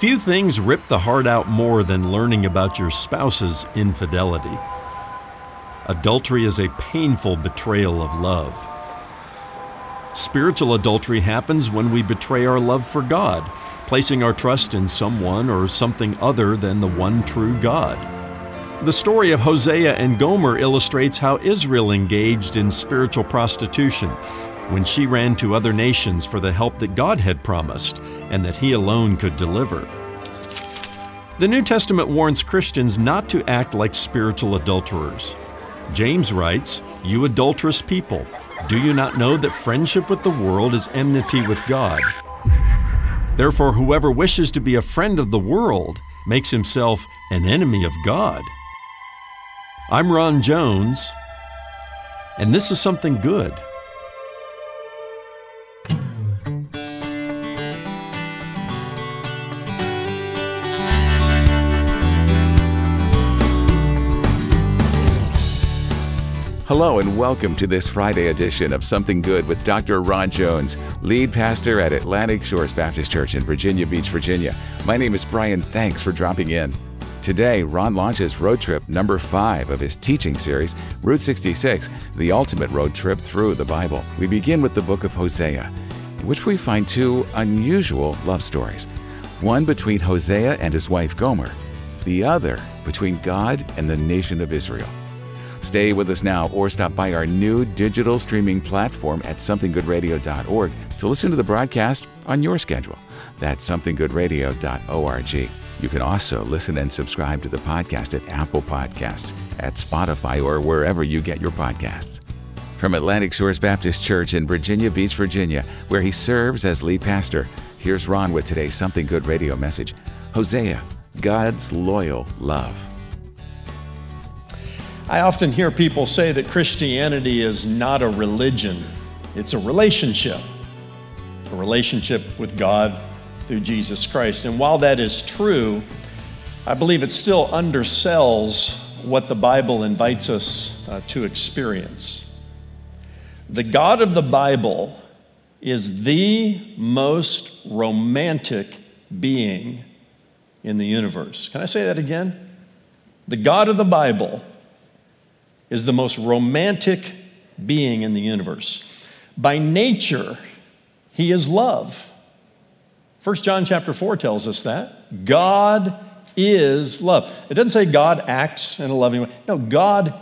Few things rip the heart out more than learning about your spouse's infidelity. Adultery is a painful betrayal of love. Spiritual adultery happens when we betray our love for God, placing our trust in someone or something other than the one true God. The story of Hosea and Gomer illustrates how Israel engaged in spiritual prostitution when she ran to other nations for the help that God had promised and that He alone could deliver. The New Testament warns Christians not to act like spiritual adulterers. James writes, You adulterous people, do you not know that friendship with the world is enmity with God? Therefore, whoever wishes to be a friend of the world makes himself an enemy of God. I'm Ron Jones, and this is something good. Hello and welcome to this Friday edition of Something Good with Dr. Ron Jones, lead pastor at Atlantic Shores Baptist Church in Virginia Beach, Virginia. My name is Brian. Thanks for dropping in. Today, Ron launches road trip number five of his teaching series, Route 66, the ultimate road trip through the Bible. We begin with the book of Hosea, in which we find two unusual love stories one between Hosea and his wife Gomer, the other between God and the nation of Israel. Stay with us now or stop by our new digital streaming platform at somethinggoodradio.org to listen to the broadcast on your schedule. That's somethinggoodradio.org. You can also listen and subscribe to the podcast at Apple Podcasts, at Spotify, or wherever you get your podcasts. From Atlantic Shores Baptist Church in Virginia Beach, Virginia, where he serves as lead pastor, here's Ron with today's Something Good radio message Hosea, God's loyal love. I often hear people say that Christianity is not a religion, it's a relationship, a relationship with God through Jesus Christ. And while that is true, I believe it still undersells what the Bible invites us uh, to experience. The God of the Bible is the most romantic being in the universe. Can I say that again? The God of the Bible is the most romantic being in the universe. By nature, he is love. 1 John chapter 4 tells us that. God is love. It doesn't say God acts in a loving way. No, God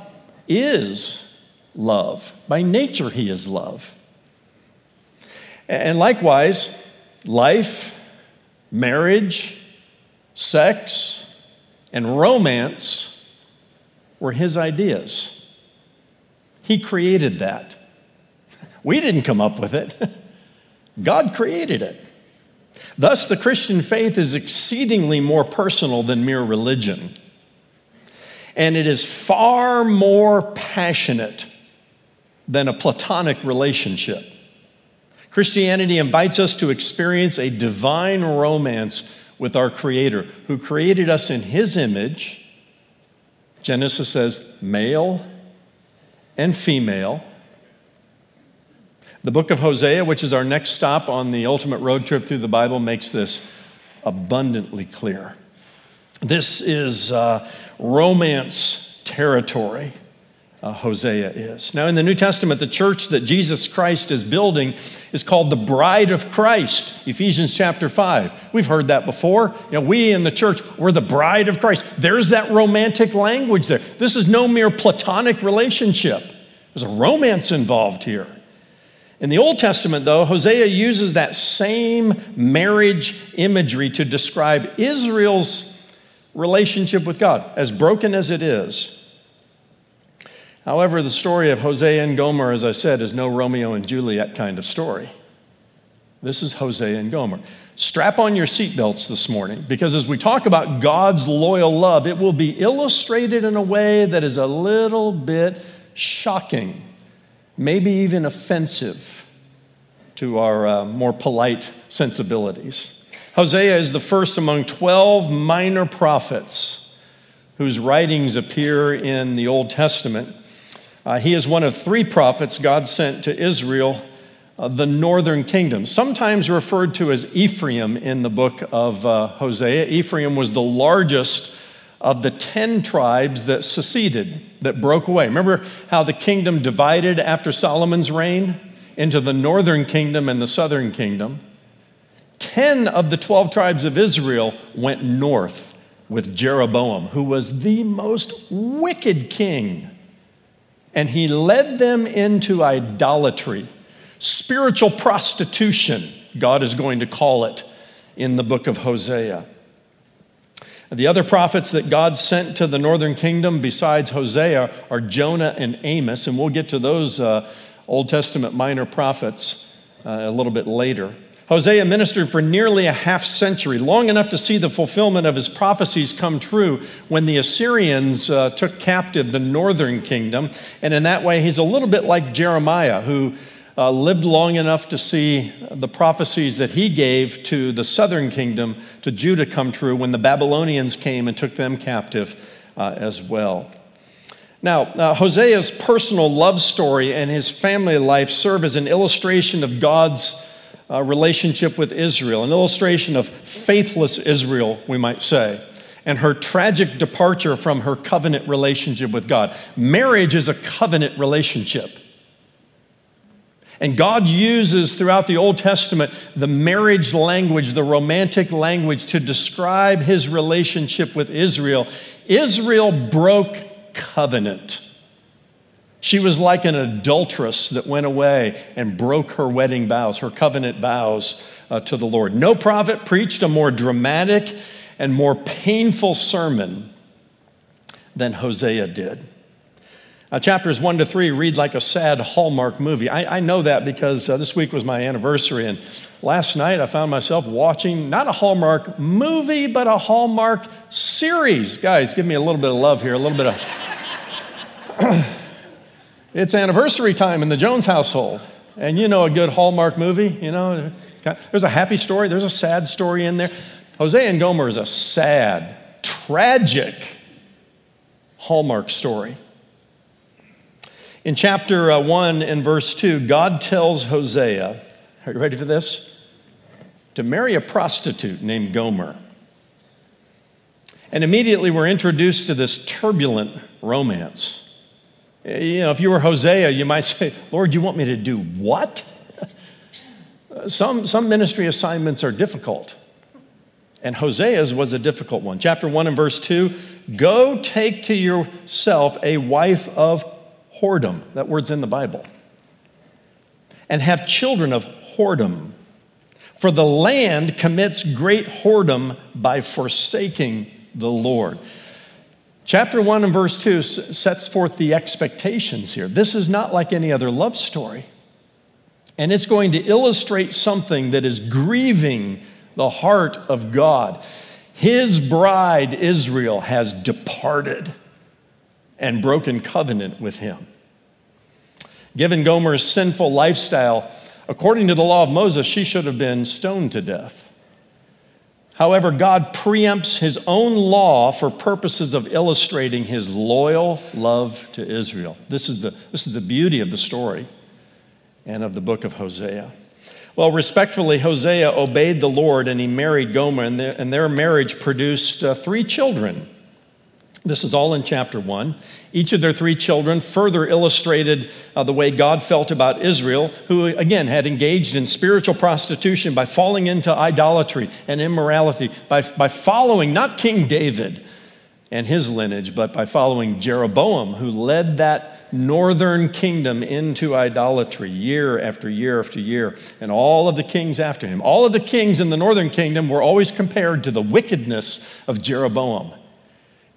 is love. By nature, he is love. And likewise, life, marriage, sex, and romance were his ideas. He created that. We didn't come up with it, God created it. Thus, the Christian faith is exceedingly more personal than mere religion. And it is far more passionate than a platonic relationship. Christianity invites us to experience a divine romance with our Creator, who created us in His image. Genesis says, male and female. The book of Hosea, which is our next stop on the ultimate road trip through the Bible, makes this abundantly clear. This is uh, romance territory. Uh, Hosea is. Now, in the New Testament, the church that Jesus Christ is building is called the bride of Christ, Ephesians chapter 5. We've heard that before. You know, we in the church, we're the bride of Christ. There's that romantic language there. This is no mere platonic relationship, there's a romance involved here. In the Old Testament, though, Hosea uses that same marriage imagery to describe Israel's relationship with God, as broken as it is. However, the story of Hosea and Gomer, as I said, is no Romeo and Juliet kind of story. This is Hosea and Gomer. Strap on your seatbelts this morning because as we talk about God's loyal love, it will be illustrated in a way that is a little bit shocking, maybe even offensive to our uh, more polite sensibilities. Hosea is the first among 12 minor prophets whose writings appear in the Old Testament. Uh, he is one of three prophets God sent to Israel uh, the northern kingdom, sometimes referred to as Ephraim in the book of uh, Hosea. Ephraim was the largest of the 10 tribes that seceded, that broke away. Remember how the kingdom divided after Solomon's reign into the northern kingdom and the southern kingdom? 10 of the 12 tribes of Israel went north with Jeroboam, who was the most wicked king. And he led them into idolatry, spiritual prostitution, God is going to call it in the book of Hosea. The other prophets that God sent to the northern kingdom besides Hosea are Jonah and Amos, and we'll get to those uh, Old Testament minor prophets uh, a little bit later. Hosea ministered for nearly a half century, long enough to see the fulfillment of his prophecies come true when the Assyrians uh, took captive the northern kingdom. And in that way, he's a little bit like Jeremiah, who uh, lived long enough to see the prophecies that he gave to the southern kingdom, to Judah, come true when the Babylonians came and took them captive uh, as well. Now, uh, Hosea's personal love story and his family life serve as an illustration of God's uh, relationship with Israel, an illustration of faithless Israel, we might say, and her tragic departure from her covenant relationship with God. Marriage is a covenant relationship. And God uses throughout the Old Testament the marriage language, the romantic language to describe his relationship with Israel. Israel broke covenant. She was like an adulteress that went away and broke her wedding vows, her covenant vows uh, to the Lord. No prophet preached a more dramatic and more painful sermon than Hosea did. Uh, chapters one to three read like a sad Hallmark movie. I, I know that because uh, this week was my anniversary, and last night I found myself watching not a Hallmark movie, but a Hallmark series. Guys, give me a little bit of love here, a little bit of. It's anniversary time in the Jones household, and you know a good Hallmark movie, you know. There's a happy story, there's a sad story in there. Hosea and Gomer is a sad, tragic Hallmark story. In chapter uh, 1 and verse 2, God tells Hosea, are you ready for this? To marry a prostitute named Gomer. And immediately we're introduced to this turbulent romance. You know, if you were Hosea, you might say, Lord, you want me to do what? some, some ministry assignments are difficult. And Hosea's was a difficult one. Chapter 1 and verse 2 Go take to yourself a wife of whoredom. That word's in the Bible. And have children of whoredom. For the land commits great whoredom by forsaking the Lord. Chapter 1 and verse 2 sets forth the expectations here. This is not like any other love story. And it's going to illustrate something that is grieving the heart of God. His bride, Israel, has departed and broken covenant with him. Given Gomer's sinful lifestyle, according to the law of Moses, she should have been stoned to death. However, God preempts his own law for purposes of illustrating his loyal love to Israel. This is the, this is the beauty of the story and of the book of Hosea. Well, respectfully, Hosea obeyed the Lord and he married Gomer, and their, and their marriage produced uh, three children. This is all in chapter one. Each of their three children further illustrated uh, the way God felt about Israel, who again had engaged in spiritual prostitution by falling into idolatry and immorality, by, by following not King David and his lineage, but by following Jeroboam, who led that northern kingdom into idolatry year after year after year, and all of the kings after him. All of the kings in the northern kingdom were always compared to the wickedness of Jeroboam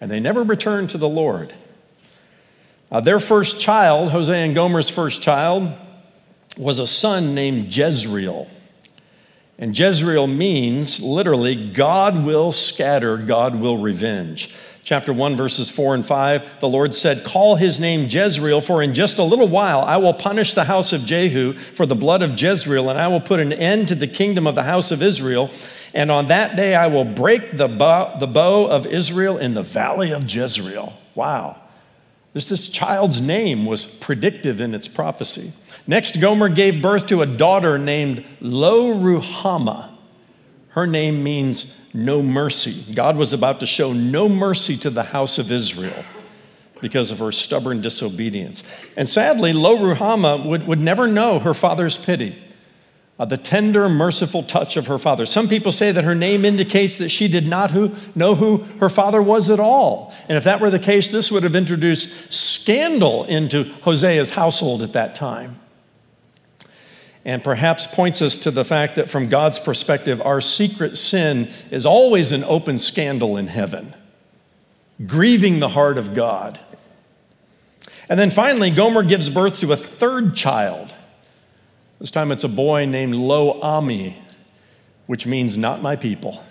and they never returned to the Lord. Uh, their first child, Hosea and Gomer's first child, was a son named Jezreel. And Jezreel means literally, God will scatter, God will revenge. Chapter 1, verses 4 and 5, the Lord said, Call his name Jezreel, for in just a little while I will punish the house of Jehu for the blood of Jezreel, and I will put an end to the kingdom of the house of Israel. And on that day I will break the bow, the bow of Israel in the valley of Jezreel. Wow. This, this child's name was predictive in its prophecy. Next, Gomer gave birth to a daughter named Lo Ruhamah. Her name means no mercy. God was about to show no mercy to the house of Israel because of her stubborn disobedience. And sadly, Lo Ruhamah would, would never know her father's pity, uh, the tender, merciful touch of her father. Some people say that her name indicates that she did not who, know who her father was at all. And if that were the case, this would have introduced scandal into Hosea's household at that time. And perhaps points us to the fact that from God's perspective, our secret sin is always an open scandal in heaven, grieving the heart of God. And then finally, Gomer gives birth to a third child. This time it's a boy named Lo Ami, which means not my people.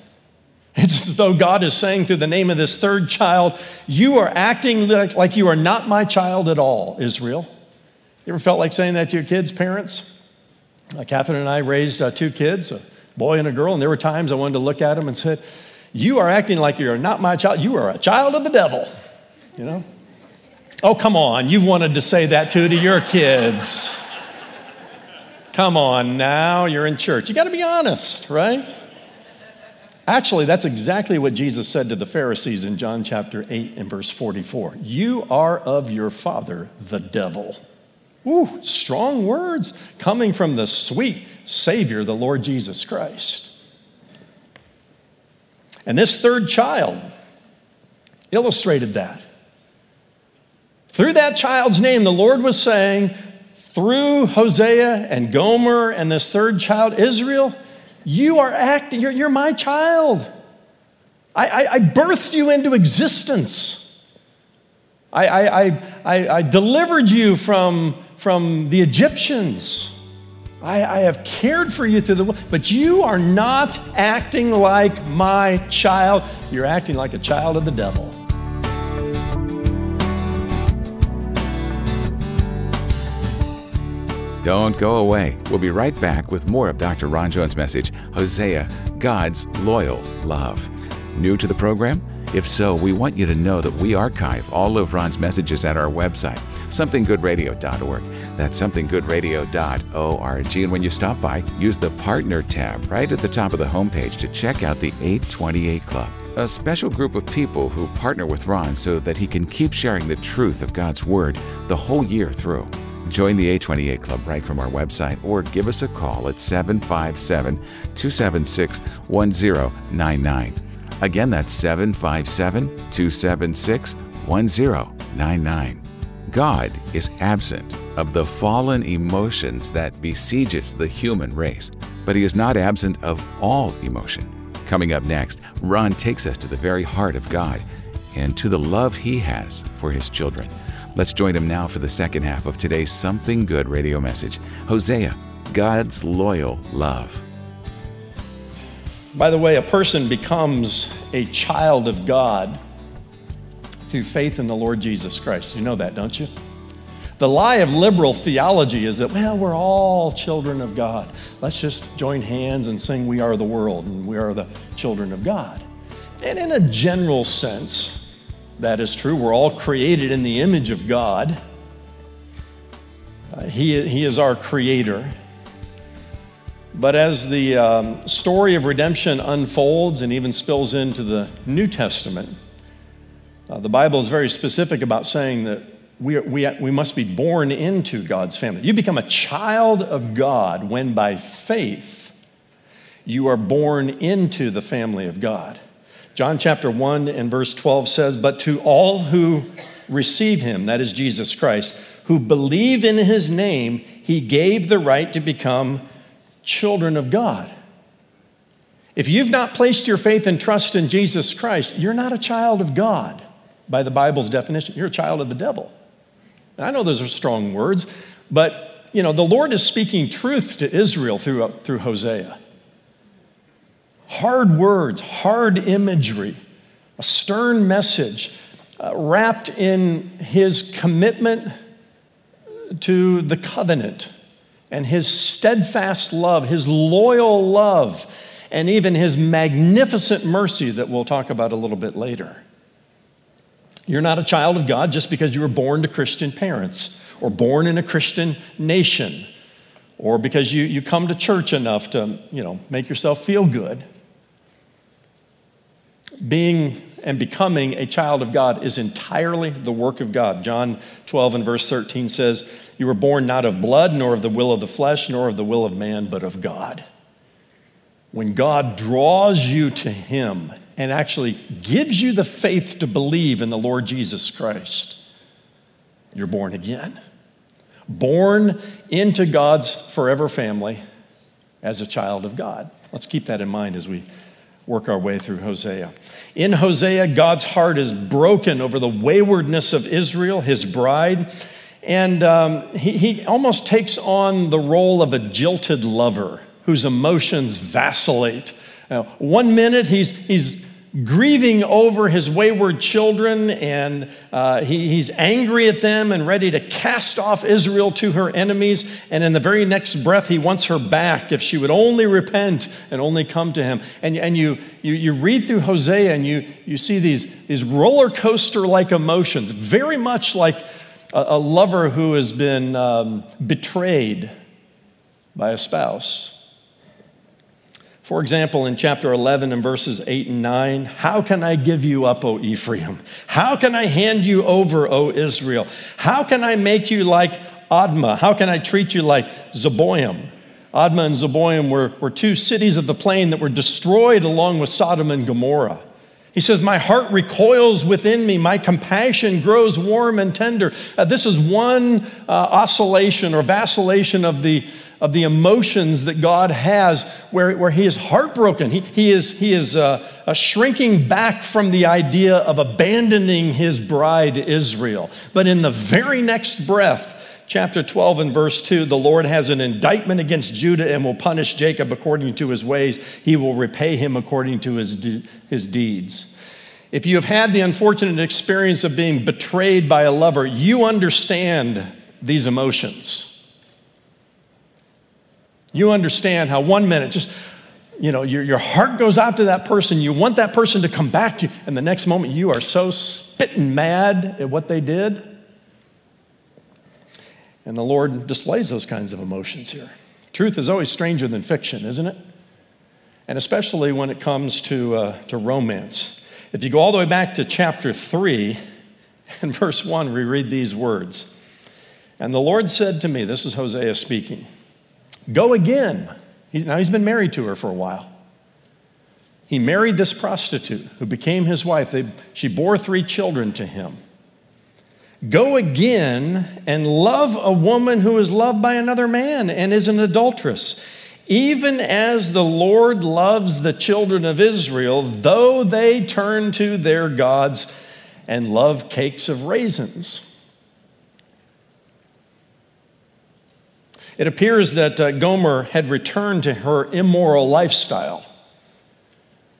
It's as though God is saying through the name of this third child, You are acting like, like you are not my child at all, Israel. You ever felt like saying that to your kids, parents? Uh, Catherine and I raised uh, two kids, a boy and a girl, and there were times I wanted to look at them and said, You are acting like you're not my child. You are a child of the devil. You know? Oh, come on. You've wanted to say that too to your kids. Come on now, you're in church. You got to be honest, right? Actually, that's exactly what Jesus said to the Pharisees in John chapter 8 and verse 44. You are of your father, the devil. Ooh, strong words coming from the sweet Savior, the Lord Jesus Christ. And this third child illustrated that. Through that child's name, the Lord was saying, through Hosea and Gomer and this third child, Israel, you are acting, you're, you're my child. I, I, I, birthed you into existence. I, I, I, I delivered you from, from the Egyptians. I, I have cared for you through the, but you are not acting like my child. You're acting like a child of the devil. Don't go away. We'll be right back with more of Dr. Ron Jones' message Hosea, God's Loyal Love. New to the program? If so, we want you to know that we archive all of Ron's messages at our website, somethinggoodradio.org. That's somethinggoodradio.org. And when you stop by, use the Partner tab right at the top of the homepage to check out the 828 Club, a special group of people who partner with Ron so that he can keep sharing the truth of God's Word the whole year through. Join the 828 Club right from our website or give us a call at 757 276 1099. Again, that's 757 276 1099. God is absent of the fallen emotions that besieges the human race, but he is not absent of all emotion. Coming up next, Ron takes us to the very heart of God and to the love he has for his children. Let's join him now for the second half of today's Something Good radio message Hosea, God's loyal love. By the way, a person becomes a child of God through faith in the Lord Jesus Christ. You know that, don't you? The lie of liberal theology is that, well, we're all children of God. Let's just join hands and sing, We Are the World, and we are the children of God. And in a general sense, that is true. We're all created in the image of God. Uh, he, he is our creator. But as the um, story of redemption unfolds and even spills into the New Testament, uh, the Bible is very specific about saying that we, are, we, we must be born into God's family. You become a child of God when by faith you are born into the family of God. John chapter 1 and verse 12 says, But to all who receive him, that is Jesus Christ, who believe in his name, he gave the right to become children of God. If you've not placed your faith and trust in Jesus Christ, you're not a child of God by the Bible's definition. You're a child of the devil. And I know those are strong words, but you know, the Lord is speaking truth to Israel through, through Hosea hard words, hard imagery, a stern message uh, wrapped in his commitment to the covenant and his steadfast love, his loyal love, and even his magnificent mercy that we'll talk about a little bit later. You're not a child of God just because you were born to Christian parents or born in a Christian nation or because you, you come to church enough to, you know, make yourself feel good. Being and becoming a child of God is entirely the work of God. John 12 and verse 13 says, You were born not of blood, nor of the will of the flesh, nor of the will of man, but of God. When God draws you to Him and actually gives you the faith to believe in the Lord Jesus Christ, you're born again. Born into God's forever family as a child of God. Let's keep that in mind as we work our way through Hosea. In Hosea, God's heart is broken over the waywardness of Israel, his bride, and um, he, he almost takes on the role of a jilted lover whose emotions vacillate. Now, one minute he's, he's grieving over his wayward children, and uh, he, he's angry at them and ready to cast off Israel to her enemies. And in the very next breath, he wants her back if she would only repent and only come to him. And, and you, you, you read through Hosea and you, you see these, these roller coaster like emotions, very much like a, a lover who has been um, betrayed by a spouse. For example, in chapter 11 and verses 8 and 9, how can I give you up, O Ephraim? How can I hand you over, O Israel? How can I make you like Admah? How can I treat you like Zeboim? Admah and Zeboim were, were two cities of the plain that were destroyed along with Sodom and Gomorrah. He says, My heart recoils within me. My compassion grows warm and tender. Uh, this is one uh, oscillation or vacillation of the, of the emotions that God has where, where He is heartbroken. He, he is, he is uh, uh, shrinking back from the idea of abandoning His bride, Israel. But in the very next breath, chapter 12 and verse 2, the Lord has an indictment against Judah and will punish Jacob according to his ways. He will repay him according to his, de- his deeds. If you have had the unfortunate experience of being betrayed by a lover, you understand these emotions. You understand how one minute, just, you know, your, your heart goes out to that person. You want that person to come back to you. And the next moment, you are so spitting mad at what they did. And the Lord displays those kinds of emotions here. Truth is always stranger than fiction, isn't it? And especially when it comes to, uh, to romance. If you go all the way back to chapter 3 and verse 1, we read these words. And the Lord said to me, this is Hosea speaking. Go again. Now he's been married to her for a while. He married this prostitute who became his wife. They, she bore three children to him. Go again and love a woman who is loved by another man and is an adulteress. Even as the Lord loves the children of Israel, though they turn to their gods and love cakes of raisins. It appears that uh, Gomer had returned to her immoral lifestyle,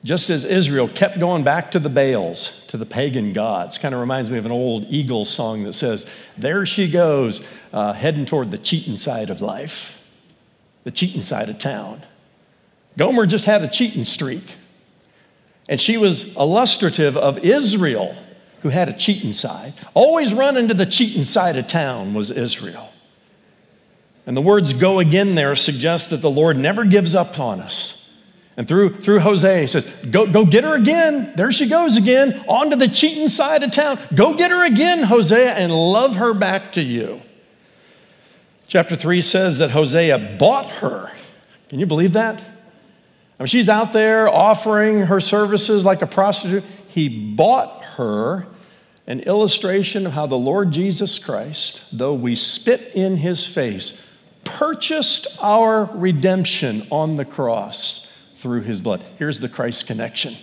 just as Israel kept going back to the Baals, to the pagan gods. Kind of reminds me of an old Eagles song that says, There she goes, uh, heading toward the cheating side of life, the cheating side of town. Gomer just had a cheating streak. And she was illustrative of Israel, who had a cheating side. Always running to the cheating side of town was Israel. And the words go again there suggest that the Lord never gives up on us. And through, through Hosea, he says, go, go get her again. There she goes again, onto the cheating side of town. Go get her again, Hosea, and love her back to you. Chapter 3 says that Hosea bought her. Can you believe that? I mean, she's out there offering her services like a prostitute. He bought her an illustration of how the Lord Jesus Christ, though we spit in his face, purchased our redemption on the cross through his blood. Here's the Christ connection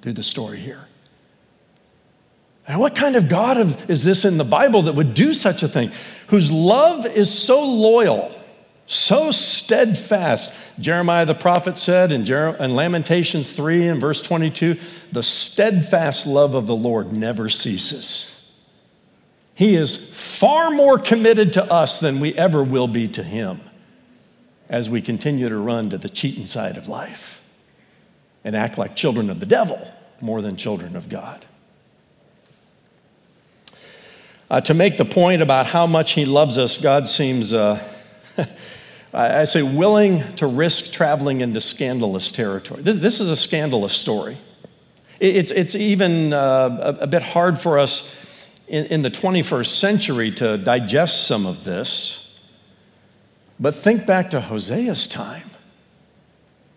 through the story here. And what kind of God is this in the Bible that would do such a thing? Whose love is so loyal, so steadfast. Jeremiah the prophet said in, Jer- in Lamentations 3 and verse 22 the steadfast love of the Lord never ceases. He is far more committed to us than we ever will be to Him as we continue to run to the cheating side of life and act like children of the devil more than children of God. Uh, to make the point about how much He loves us, God seems, uh, I say, willing to risk traveling into scandalous territory. This, this is a scandalous story. It's, it's even uh, a, a, bit hard for us in, in the 21st century to digest some of this. But think back to Hosea's time.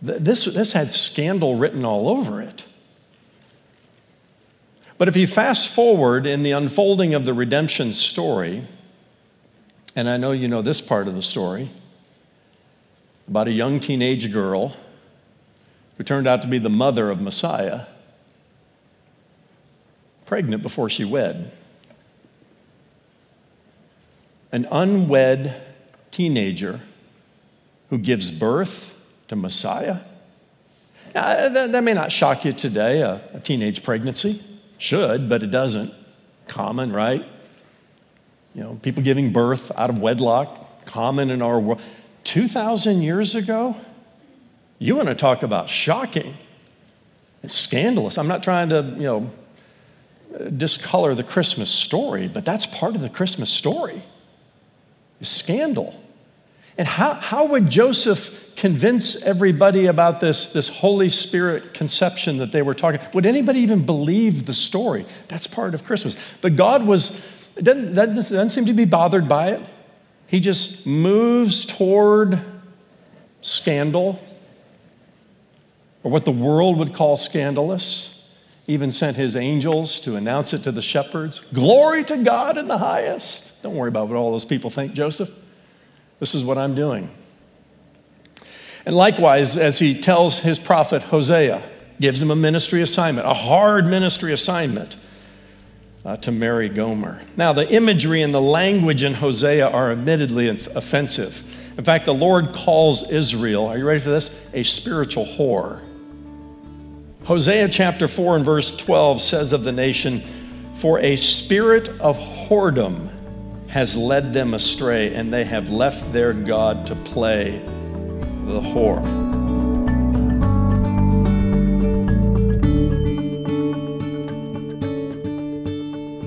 This, this had scandal written all over it. But if you fast forward in the unfolding of the redemption story, and I know you know this part of the story about a young teenage girl who turned out to be the mother of Messiah, pregnant before she wed. An unwed teenager who gives birth to Messiah. Now, uh, that, that, may not shock you today, a, a teenage pregnancy. Should, but it doesn't. Common, right? You know, people giving birth out of wedlock, common in our world. 2,000 years ago, you want to talk about shocking. and scandalous. I'm not trying to, you know, discolor the Christmas story, but that's part of the Christmas story. Scandal. And how, how would Joseph convince everybody about this, this Holy Spirit conception that they were talking? Would anybody even believe the story? That's part of Christmas. But God was, doesn't, doesn't seem to be bothered by it. He just moves toward scandal, or what the world would call scandalous. Even sent his angels to announce it to the shepherds. Glory to God in the highest. Don't worry about what all those people think, Joseph. This is what I'm doing. And likewise, as he tells his prophet Hosea, gives him a ministry assignment, a hard ministry assignment uh, to marry Gomer. Now, the imagery and the language in Hosea are admittedly offensive. In fact, the Lord calls Israel, are you ready for this? A spiritual whore. Hosea chapter 4 and verse 12 says of the nation, For a spirit of whoredom has led them astray, and they have left their God to play the whore.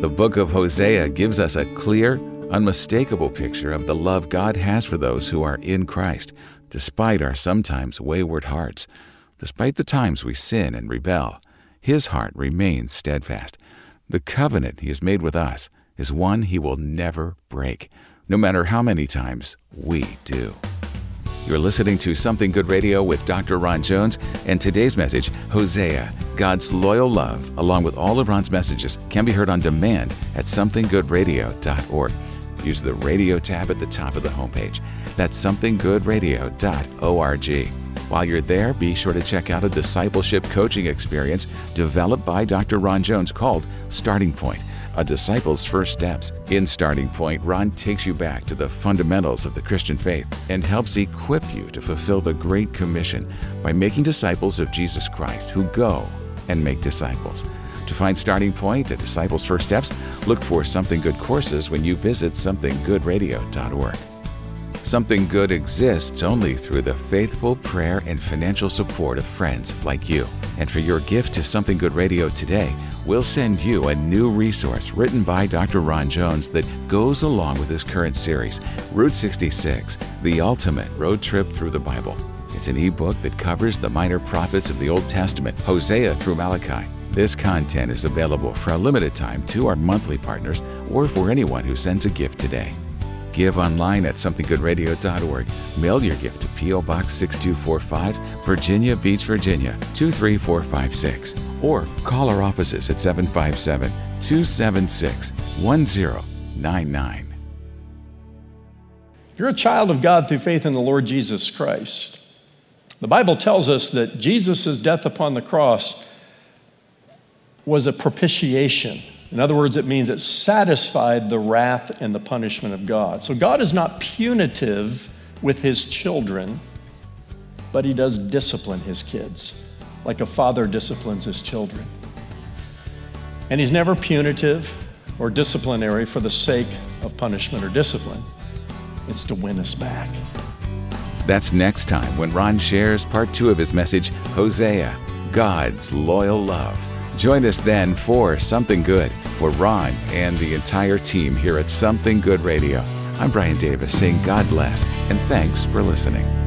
The book of Hosea gives us a clear, unmistakable picture of the love God has for those who are in Christ, despite our sometimes wayward hearts. Despite the times we sin and rebel, His heart remains steadfast. The covenant He has made with us is one He will never break, no matter how many times we do. You're listening to Something Good Radio with Dr. Ron Jones, and today's message, Hosea, God's loyal love, along with all of Ron's messages, can be heard on demand at somethinggoodradio.org. Use the radio tab at the top of the homepage. That's somethinggoodradio.org. While you're there, be sure to check out a discipleship coaching experience developed by Dr. Ron Jones called Starting Point a disciple's first steps. In Starting Point, Ron takes you back to the fundamentals of the Christian faith and helps equip you to fulfill the Great Commission by making disciples of Jesus Christ who go and make disciples. To find Starting Point at Disciples' First Steps, look for Something Good courses when you visit somethinggoodradio.org. Something Good exists only through the faithful prayer and financial support of friends like you. And for your gift to Something Good Radio today, we'll send you a new resource written by Dr. Ron Jones that goes along with this current series Route 66 The Ultimate Road Trip Through the Bible. It's an ebook that covers the minor prophets of the Old Testament, Hosea through Malachi. This content is available for a limited time to our monthly partners or for anyone who sends a gift today. Give online at somethinggoodradio.org. Mail your gift to P.O. Box 6245, Virginia Beach, Virginia 23456 or call our offices at 757 276 1099. If you're a child of God through faith in the Lord Jesus Christ, the Bible tells us that Jesus' death upon the cross was a propitiation. In other words, it means it satisfied the wrath and the punishment of God. So God is not punitive with his children, but he does discipline his kids like a father disciplines his children. And he's never punitive or disciplinary for the sake of punishment or discipline, it's to win us back. That's next time when Ron shares part two of his message, Hosea, God's Loyal Love, Join us then for Something Good for Ron and the entire team here at Something Good Radio. I'm Brian Davis saying God bless and thanks for listening.